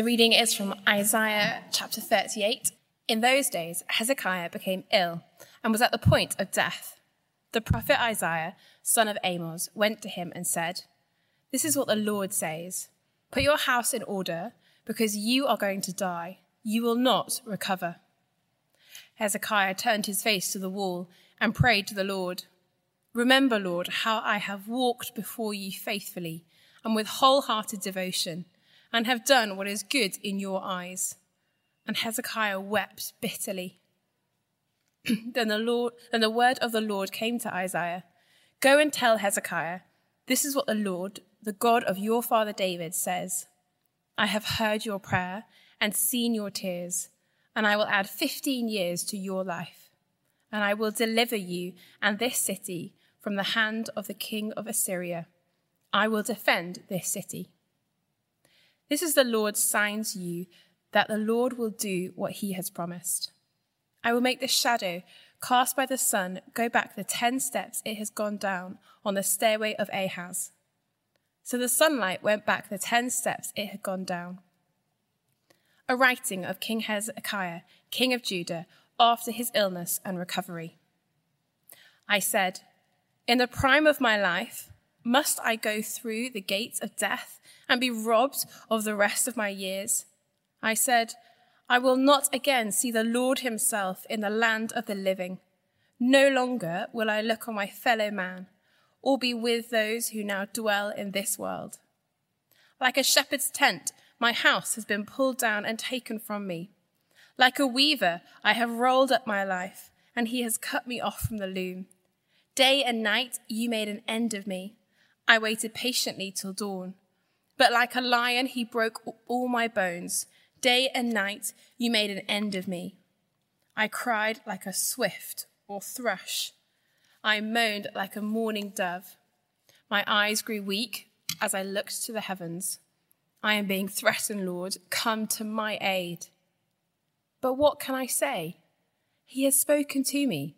The reading is from Isaiah chapter 38. In those days, Hezekiah became ill and was at the point of death. The prophet Isaiah, son of Amos, went to him and said, This is what the Lord says Put your house in order, because you are going to die. You will not recover. Hezekiah turned his face to the wall and prayed to the Lord. Remember, Lord, how I have walked before you faithfully and with wholehearted devotion, and have done what is good in your eyes. And Hezekiah wept bitterly. then the Lord, then the word of the Lord came to Isaiah: Go and tell Hezekiah, this is what the Lord, the God of your father David, says: I have heard your prayer and seen your tears, and I will add fifteen years to your life, and I will deliver you and this city from the hand of the king of Assyria. I will defend this city. This is the Lord's sign to you that the Lord will do what he has promised. I will make the shadow cast by the sun go back the ten steps it has gone down on the stairway of Ahaz. So the sunlight went back the ten steps it had gone down. A writing of King Hezekiah, king of Judah, after his illness and recovery. I said, In the prime of my life, must I go through the gates of death and be robbed of the rest of my years? I said, I will not again see the Lord himself in the land of the living. No longer will I look on my fellow man or be with those who now dwell in this world. Like a shepherd's tent, my house has been pulled down and taken from me. Like a weaver, I have rolled up my life, and he has cut me off from the loom. Day and night, you made an end of me. I waited patiently till dawn. But like a lion, he broke all my bones. Day and night, you made an end of me. I cried like a swift or thrush. I moaned like a mourning dove. My eyes grew weak as I looked to the heavens. I am being threatened, Lord. Come to my aid. But what can I say? He has spoken to me,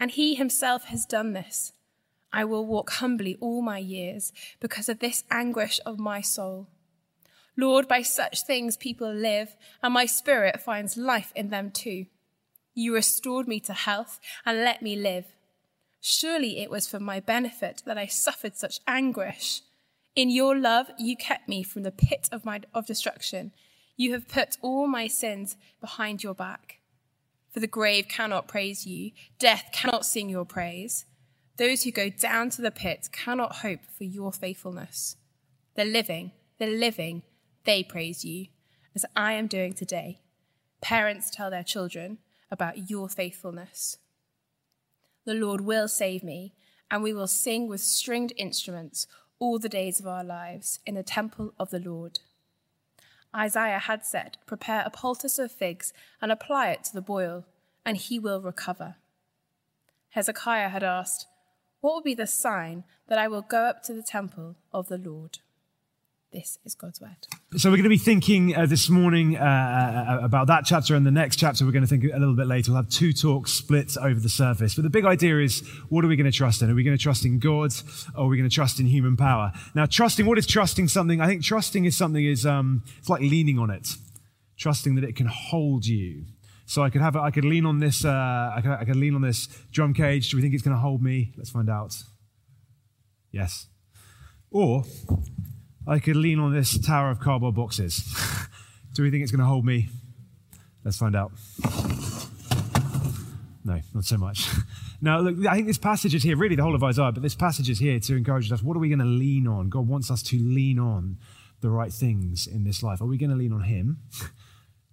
and he himself has done this. I will walk humbly all my years because of this anguish of my soul. Lord, by such things people live, and my spirit finds life in them too. You restored me to health and let me live. Surely it was for my benefit that I suffered such anguish. In your love, you kept me from the pit of, my, of destruction. You have put all my sins behind your back. For the grave cannot praise you, death cannot sing your praise. Those who go down to the pit cannot hope for your faithfulness. The living, the living, they praise you, as I am doing today. Parents tell their children about your faithfulness. The Lord will save me, and we will sing with stringed instruments all the days of our lives in the temple of the Lord. Isaiah had said, Prepare a poultice of figs and apply it to the boil, and he will recover. Hezekiah had asked, what will be the sign that I will go up to the temple of the Lord? This is God's word. So, we're going to be thinking uh, this morning uh, uh, about that chapter and the next chapter. We're going to think a little bit later. We'll have two talks split over the surface. But the big idea is what are we going to trust in? Are we going to trust in God or are we going to trust in human power? Now, trusting, what is trusting something? I think trusting is something is, um, it's like leaning on it, trusting that it can hold you. So I could have, I could lean on this, uh, I, could, I could lean on this drum cage. Do we think it's going to hold me? Let's find out. Yes. Or I could lean on this tower of cardboard boxes. Do we think it's going to hold me? Let's find out. No, not so much. Now, look, I think this passage is here, really the whole of Isaiah, but this passage is here to encourage us. What are we going to lean on? God wants us to lean on the right things in this life. Are we going to lean on Him?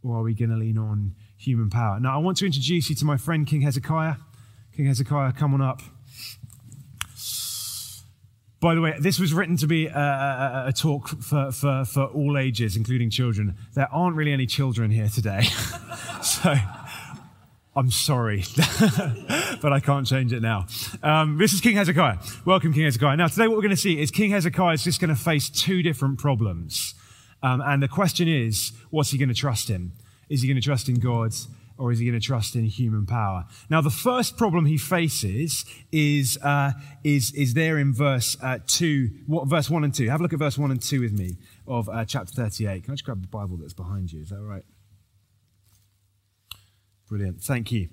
Or are we going to lean on human power. Now, I want to introduce you to my friend King Hezekiah. King Hezekiah, come on up. By the way, this was written to be a, a, a talk for, for, for all ages, including children. There aren't really any children here today. so I'm sorry, but I can't change it now. Um, this is King Hezekiah. Welcome, King Hezekiah. Now, today what we're going to see is King Hezekiah is just going to face two different problems. Um, and the question is, what's he going to trust in? Is he going to trust in God or is he going to trust in human power? Now, the first problem he faces is, uh, is, is there in verse uh, 2, what, verse 1 and 2. Have a look at verse 1 and 2 with me of uh, chapter 38. Can I just grab the Bible that's behind you? Is that right? Brilliant. Thank you.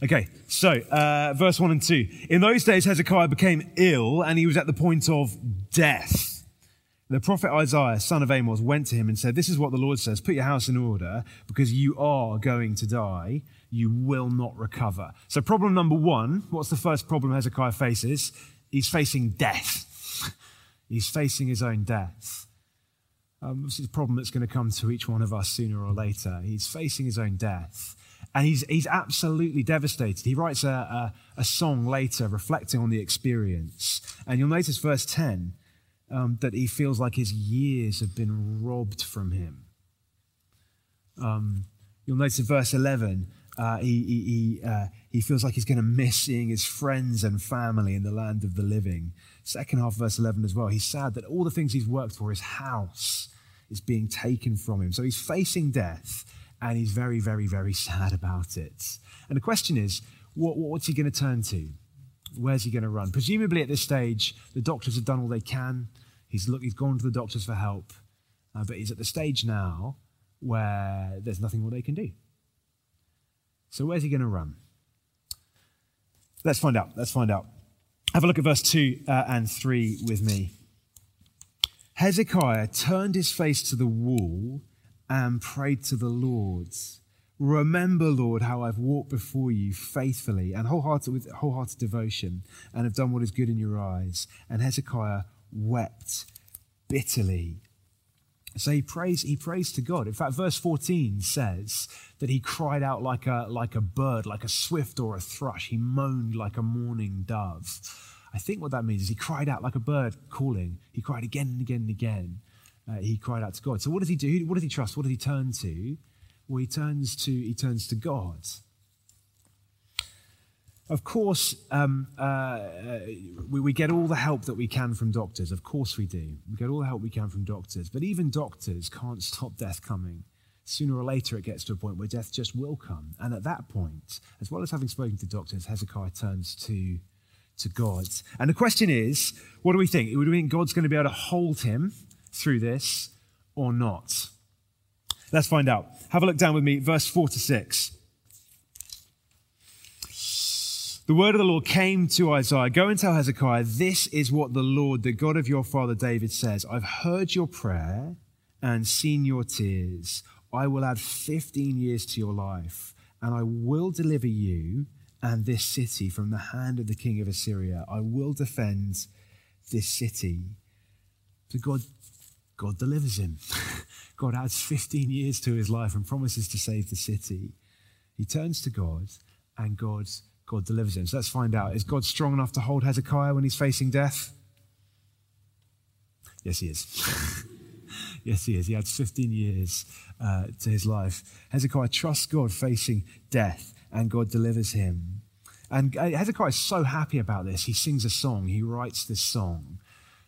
Okay, so uh, verse 1 and 2. In those days, Hezekiah became ill and he was at the point of death. The prophet Isaiah, son of Amos, went to him and said, This is what the Lord says Put your house in order because you are going to die. You will not recover. So, problem number one what's the first problem Hezekiah faces? He's facing death. He's facing his own death. Um, this is a problem that's going to come to each one of us sooner or later. He's facing his own death. And he's, he's absolutely devastated. He writes a, a, a song later reflecting on the experience. And you'll notice verse 10 um, that he feels like his years have been robbed from him. Um, you'll notice in verse 11, uh, he, he, he, uh, he feels like he's going to miss seeing his friends and family in the land of the living. Second half, of verse 11 as well. He's sad that all the things he's worked for, his house, is being taken from him. So he's facing death and he's very, very, very sad about it. And the question is, what, what's he going to turn to? Where's he going to run? Presumably at this stage, the doctors have done all they can. He's, look, he's gone to the doctors for help, uh, but he's at the stage now where there's nothing more they can do. So where's he going to run? Let's find out. Let's find out. Have a look at verse 2 uh, and 3 with me. Hezekiah turned his face to the wall and prayed to the Lord. Remember, Lord, how I've walked before you faithfully and wholehearted with wholehearted devotion, and have done what is good in your eyes. And Hezekiah wept bitterly. So he prays, he prays to God. In fact, verse 14 says that he cried out like a, like a bird, like a swift or a thrush. He moaned like a mourning dove. I think what that means is he cried out like a bird calling. He cried again and again and again uh, he cried out to God. So what does he do? What does he trust? What does he turn to? Well, he turns to he turns to God. Of course, um, uh, we, we, get all the help that we can from doctors. Of course, we do. We get all the help we can from doctors. But even doctors can't stop death coming. Sooner or later, it gets to a point where death just will come. And at that point, as well as having spoken to doctors, Hezekiah turns to, to God. And the question is what do we think? Do we think God's going to be able to hold him through this or not? Let's find out. Have a look down with me, verse 4 to 6. The word of the Lord came to Isaiah Go and tell Hezekiah, this is what the Lord, the God of your father David, says I've heard your prayer and seen your tears. I will add 15 years to your life, and I will deliver you and this city from the hand of the king of Assyria. I will defend this city. So God God delivers him. God adds 15 years to his life and promises to save the city. He turns to God and God, God delivers him. So let's find out. Is God strong enough to hold Hezekiah when he's facing death? Yes, he is. yes, he is. He adds 15 years uh, to his life. Hezekiah trusts God facing death and God delivers him. And uh, Hezekiah is so happy about this. He sings a song, he writes this song.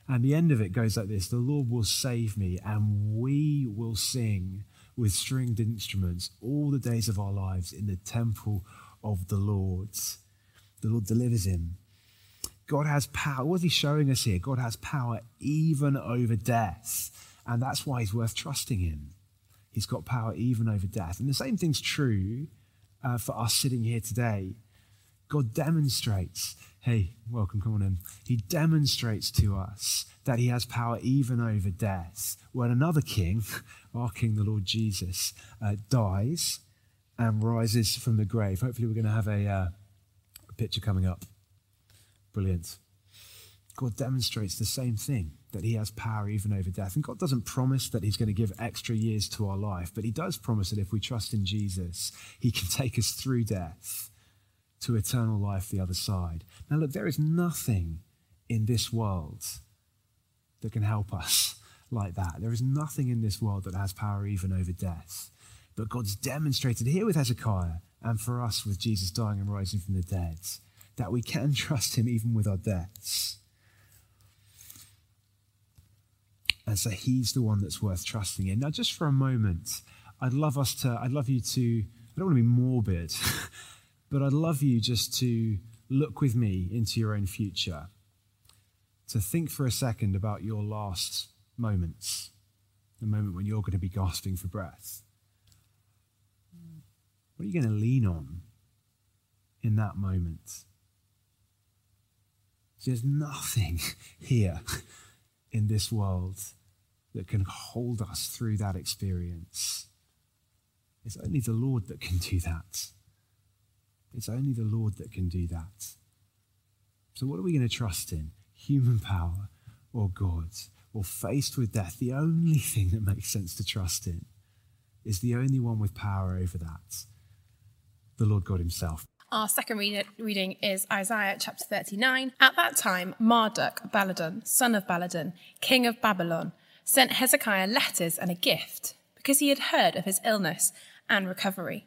And the end of it goes like this The Lord will save me, and we will sing with stringed instruments all the days of our lives in the temple of the Lord. The Lord delivers him. God has power. What is he showing us here? God has power even over death. And that's why he's worth trusting him. He's got power even over death. And the same thing's true uh, for us sitting here today. God demonstrates hey, welcome, come on in. He demonstrates to us that he has power even over death. When another king, our king, the Lord Jesus, uh, dies and rises from the grave. Hopefully, we're going to have a, uh, a picture coming up. Brilliant. God demonstrates the same thing that he has power even over death. And God doesn't promise that he's going to give extra years to our life, but he does promise that if we trust in Jesus, he can take us through death to eternal life the other side. Now, look, there is nothing in this world that can help us like that. There is nothing in this world that has power even over death. But God's demonstrated here with Hezekiah and for us with Jesus dying and rising from the dead that we can trust him even with our deaths. And so he's the one that's worth trusting in. Now, just for a moment, I'd love us to, I'd love you to I don't want to be morbid, but I'd love you just to look with me into your own future, to think for a second about your last moments, the moment when you're going to be gasping for breath. What are you going to lean on in that moment? There's nothing here in this world that can hold us through that experience. It's only the Lord that can do that. It's only the Lord that can do that. So, what are we going to trust in? Human power or God? Well, faced with death, the only thing that makes sense to trust in is the only one with power over that the Lord God Himself. Our second read- reading is Isaiah chapter 39. At that time, Marduk Baladan, son of Baladan, king of Babylon, sent Hezekiah letters and a gift because he had heard of his illness and recovery.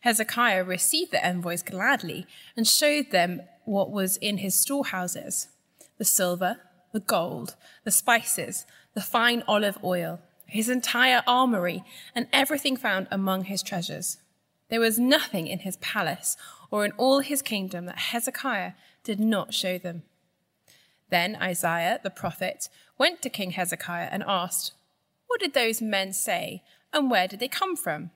Hezekiah received the envoys gladly and showed them what was in his storehouses the silver, the gold, the spices, the fine olive oil, his entire armory, and everything found among his treasures. There was nothing in his palace or in all his kingdom that Hezekiah did not show them. Then Isaiah the prophet went to King Hezekiah and asked, What did those men say, and where did they come from?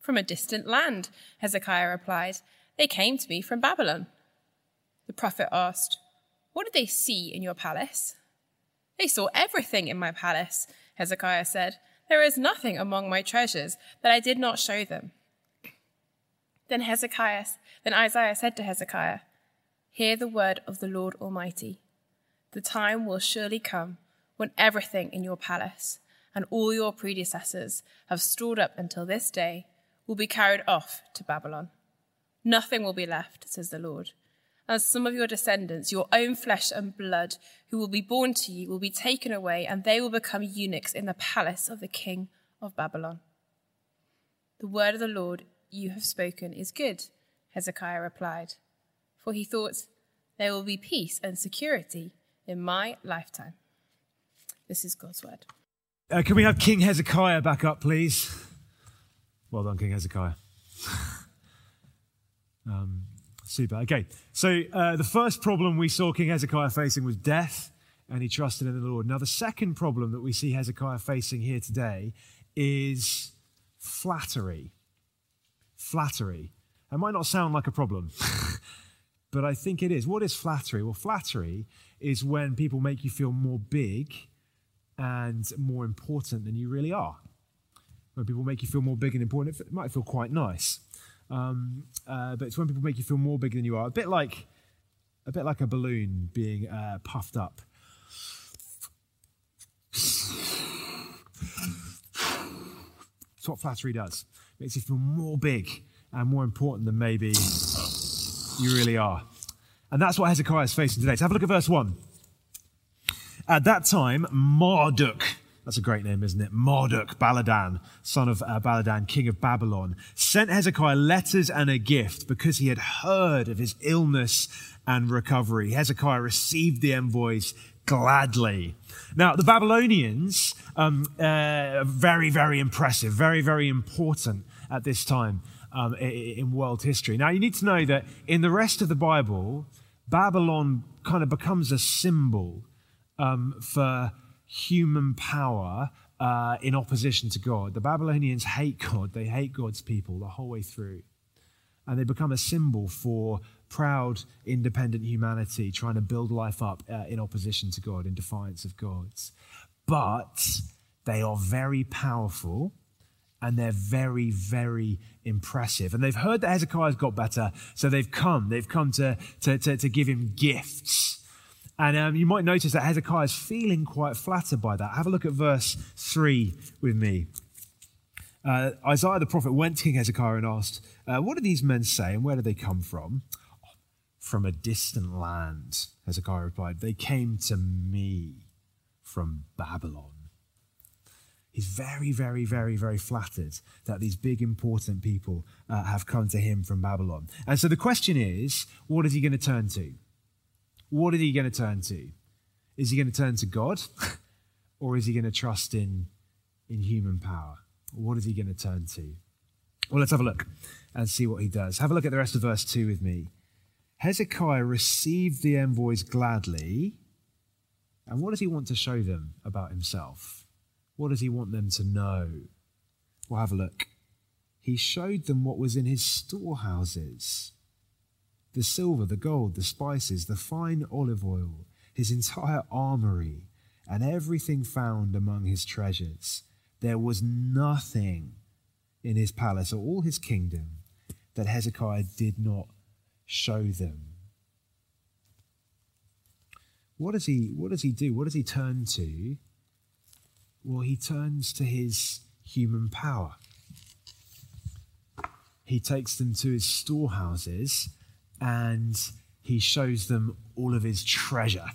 From a distant land, Hezekiah replied. They came to me from Babylon. The prophet asked, What did they see in your palace? They saw everything in my palace, Hezekiah said. There is nothing among my treasures that I did not show them. Then Hezekiah, then Isaiah said to Hezekiah, Hear the word of the Lord Almighty. The time will surely come when everything in your palace and all your predecessors have stored up until this day will be carried off to Babylon. Nothing will be left, says the Lord. And some of your descendants, your own flesh and blood, who will be born to you, will be taken away, and they will become eunuchs in the palace of the king of Babylon. The word of the Lord you have spoken is good, Hezekiah replied. For he thought, There will be peace and security in my lifetime. This is God's word. Uh, can we have King Hezekiah back up, please? Well done, King Hezekiah. um, super. Okay, so uh, the first problem we saw King Hezekiah facing was death, and he trusted in the Lord. Now, the second problem that we see Hezekiah facing here today is flattery flattery. It might not sound like a problem, but I think it is. What is flattery? Well, flattery is when people make you feel more big and more important than you really are. When people make you feel more big and important, it might feel quite nice. Um, uh, but it's when people make you feel more big than you are. A bit like a bit like a balloon being uh, puffed up. That's what flattery does makes you feel more big and more important than maybe you really are. And that's what Hezekiah is facing today. So have a look at verse 1. At that time, Marduk, that's a great name, isn't it? Marduk, Baladan, son of uh, Baladan, king of Babylon, sent Hezekiah letters and a gift because he had heard of his illness and recovery. Hezekiah received the envoys gladly. Now, the Babylonians, um, uh, very, very impressive, very, very important at this time um, in world history. Now, you need to know that in the rest of the Bible, Babylon kind of becomes a symbol um, for human power uh, in opposition to God. The Babylonians hate God, they hate God's people the whole way through. And they become a symbol for proud, independent humanity trying to build life up uh, in opposition to God, in defiance of God's. But they are very powerful and they're very, very impressive. And they've heard that Hezekiah's got better, so they've come. They've come to, to, to, to give him gifts. And um, you might notice that Hezekiah is feeling quite flattered by that. Have a look at verse 3 with me. Uh, Isaiah the prophet went to King Hezekiah and asked, uh, What do these men say and where do they come from? from a distant land. Hezekiah replied, They came to me from Babylon. He's very, very, very, very flattered that these big, important people uh, have come to him from Babylon. And so the question is what is he going to turn to? What is he going to turn to? Is he going to turn to God? or is he going to trust in, in human power? What is he going to turn to? Well, let's have a look and see what he does. Have a look at the rest of verse 2 with me. Hezekiah received the envoys gladly. And what does he want to show them about himself? What does he want them to know? Well, have a look. He showed them what was in his storehouses the silver, the gold, the spices, the fine olive oil, his entire armory, and everything found among his treasures. There was nothing in his palace or all his kingdom that Hezekiah did not show them. What does he what does he do? What does he turn to? Well, he turns to his human power. He takes them to his storehouses and he shows them all of his treasure.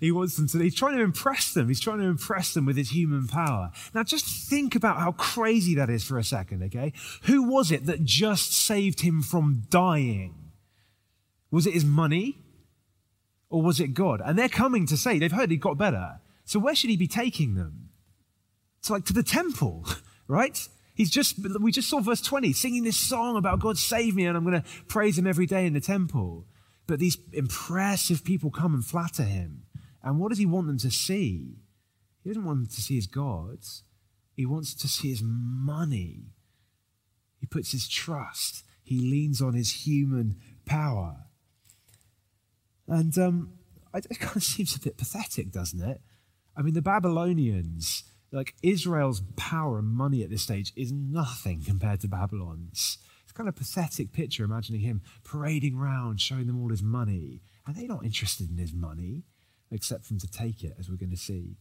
he wants them to, he's trying to impress them. He's trying to impress them with his human power. Now, just think about how crazy that is for a second, okay? Who was it that just saved him from dying? Was it his money? Or was it God? And they're coming to say, they've heard he got better. So where should he be taking them? It's like to the temple, right? He's just, we just saw verse 20, singing this song about God save me and I'm going to praise him every day in the temple. But these impressive people come and flatter him. And what does he want them to see? He doesn't want them to see his gods. He wants to see his money. He puts his trust. He leans on his human power. And um, it kind of seems a bit pathetic, doesn't it? I mean, the Babylonians, like Israel's power and money at this stage is nothing compared to Babylon's. It's kind of pathetic picture imagining him parading around, showing them all his money. And they're not interested in his money, except for him to take it, as we're going to see.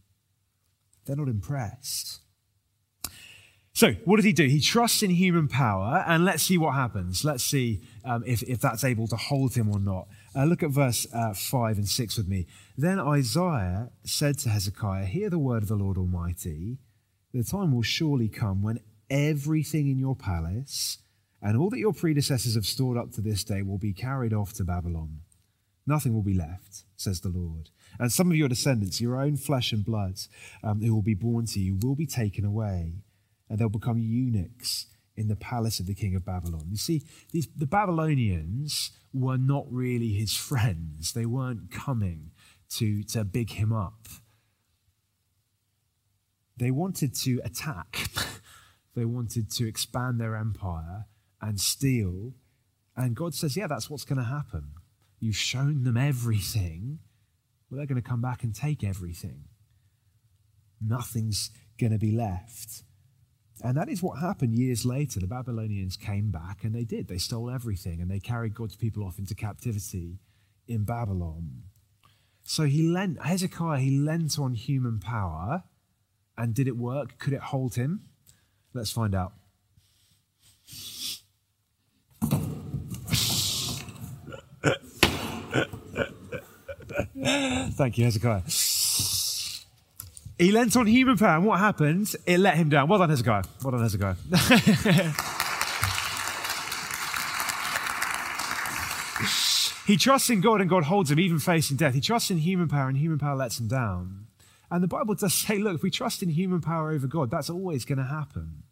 They're not impressed. So, what does he do? He trusts in human power, and let's see what happens. Let's see um, if, if that's able to hold him or not. Uh, look at verse uh, 5 and 6 with me. Then Isaiah said to Hezekiah, Hear the word of the Lord Almighty. The time will surely come when everything in your palace and all that your predecessors have stored up to this day will be carried off to Babylon. Nothing will be left, says the Lord. And some of your descendants, your own flesh and blood, um, who will be born to you, will be taken away and they'll become eunuchs in the palace of the king of Babylon. You see, these, the Babylonians were not really his friends. They weren't coming to, to big him up. They wanted to attack, they wanted to expand their empire and steal. And God says, Yeah, that's what's going to happen. You've shown them everything. Well, they're going to come back and take everything. Nothing's going to be left. And that is what happened years later. The Babylonians came back and they did. They stole everything and they carried God's people off into captivity in Babylon. So he lent, Hezekiah, he lent on human power. And did it work? Could it hold him? Let's find out. Thank you, Hezekiah. He lent on human power, and what happened? It let him down. Well done, Hezekiah. Well done, Hezekiah. he trusts in God, and God holds him, even facing death. He trusts in human power, and human power lets him down. And the Bible does say, look, if we trust in human power over God, that's always going to happen.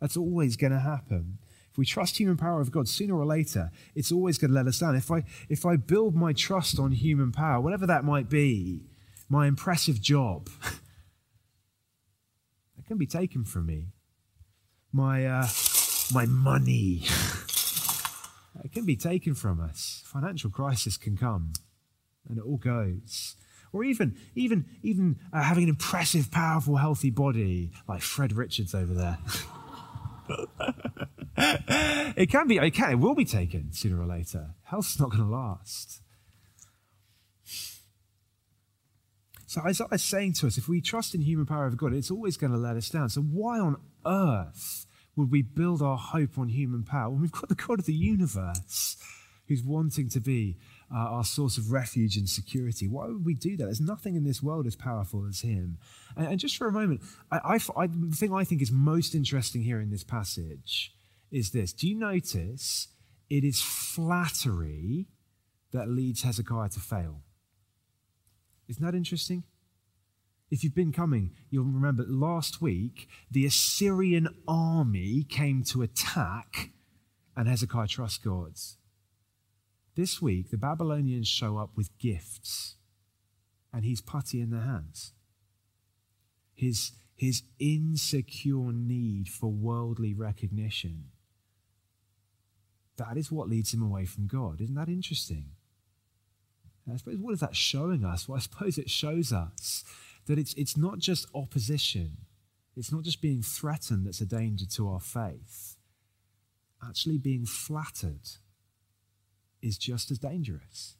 That's always going to happen. If we trust human power over God, sooner or later, it's always going to let us down. If I, if I build my trust on human power, whatever that might be, my impressive job, can be taken from me. My, uh, my money. it can be taken from us. Financial crisis can come, and it all goes. Or even, even, even uh, having an impressive, powerful, healthy body, like Fred Richards over there. it can be, it can, it will be taken sooner or later. Health's not going to last. So Isaiah's saying to us, if we trust in human power of God, it's always going to let us down. So why on earth would we build our hope on human power when we've got the God of the universe who's wanting to be uh, our source of refuge and security? Why would we do that? There's nothing in this world as powerful as him. And, and just for a moment, I, I, I, the thing I think is most interesting here in this passage is this. Do you notice it is flattery that leads Hezekiah to fail? Isn't that interesting? If you've been coming, you'll remember last week the Assyrian army came to attack, and Hezekiah trusts God. This week, the Babylonians show up with gifts, and he's putty in their hands. His, his insecure need for worldly recognition. That is what leads him away from God. Isn't that interesting? I suppose what is that showing us? Well, I suppose it shows us that it's, it's not just opposition, it's not just being threatened that's a danger to our faith. Actually, being flattered is just as dangerous.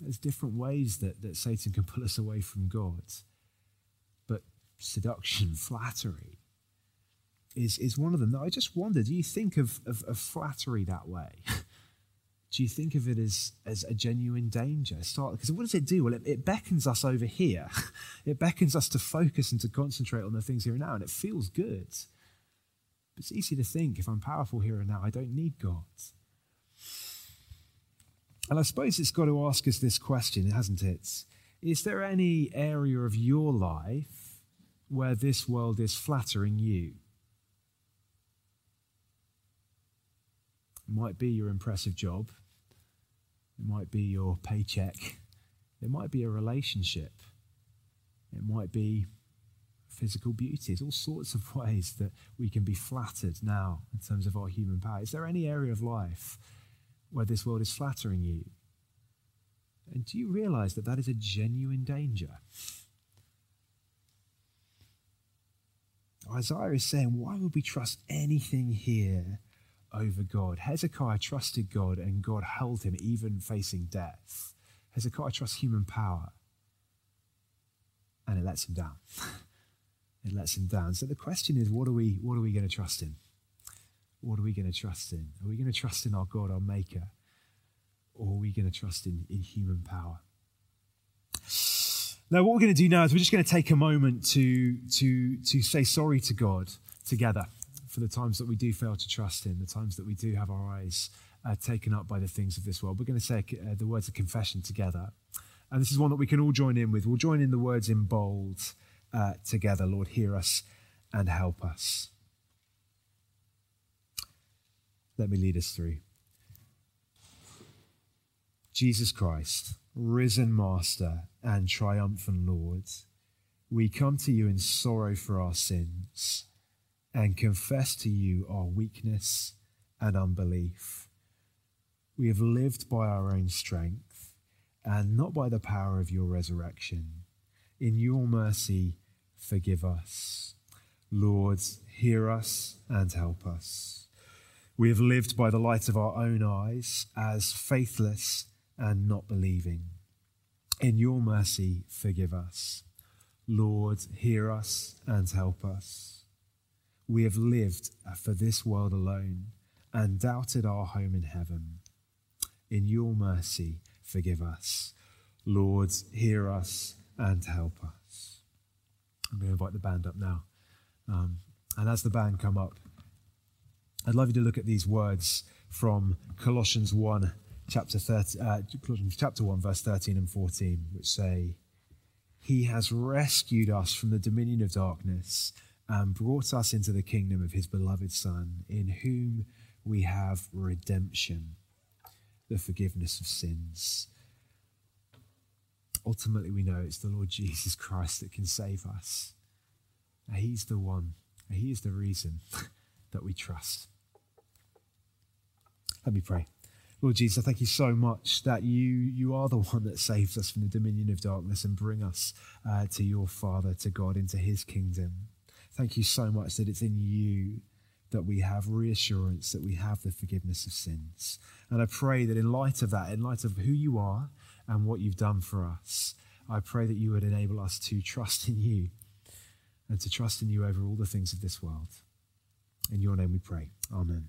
There's different ways that, that Satan can pull us away from God. But seduction, flattery, is, is one of them. Now, I just wonder do you think of, of, of flattery that way? do you think of it as, as a genuine danger? Because what does it do? Well, it, it beckons us over here. it beckons us to focus and to concentrate on the things here and now, and it feels good. But it's easy to think if I'm powerful here and now, I don't need God. And I suppose it's got to ask us this question, hasn't it? Is there any area of your life where this world is flattering you? Might be your impressive job. It might be your paycheck. It might be a relationship. It might be physical beauty. There's all sorts of ways that we can be flattered now in terms of our human power. Is there any area of life where this world is flattering you? And do you realize that that is a genuine danger? Isaiah is saying, why would we trust anything here over God. Hezekiah trusted God and God held him even facing death. Hezekiah trusts human power and it lets him down. it lets him down. So the question is, what are we, what are we going to trust in? What are we going to trust in? Are we going to trust in our God, our Maker? Or are we going to trust in, in human power? Now, what we're going to do now is we're just going to take a moment to, to, to say sorry to God together for the times that we do fail to trust Him, the times that we do have our eyes uh, taken up by the things of this world. We're going to say uh, the words of confession together. And this is one that we can all join in with. We'll join in the words in bold uh, together. Lord, hear us and help us. Let me lead us through. Jesus Christ, risen Master and triumphant Lord, we come to you in sorrow for our sins and confess to you our weakness and unbelief. We have lived by our own strength and not by the power of your resurrection. In your mercy, forgive us. Lord, hear us and help us. We have lived by the light of our own eyes as faithless and not believing. In your mercy, forgive us. Lord, hear us and help us. We have lived for this world alone and doubted our home in heaven. In your mercy, forgive us. Lord, hear us and help us. I'm going to invite the band up now. Um, and as the band come up, I'd love you to look at these words from Colossians 1, chapter, 30, uh, Colossians chapter 1, verse 13 and 14, which say, He has rescued us from the dominion of darkness and brought us into the kingdom of his beloved Son, in whom we have redemption, the forgiveness of sins. Ultimately, we know it's the Lord Jesus Christ that can save us. He's the one, He is the reason that we trust. Let me pray. Lord Jesus, I thank you so much that you, you are the one that saves us from the dominion of darkness and bring us uh, to your Father, to God, into his kingdom. Thank you so much that it's in you that we have reassurance that we have the forgiveness of sins. And I pray that in light of that, in light of who you are and what you've done for us, I pray that you would enable us to trust in you and to trust in you over all the things of this world. In your name we pray. Amen.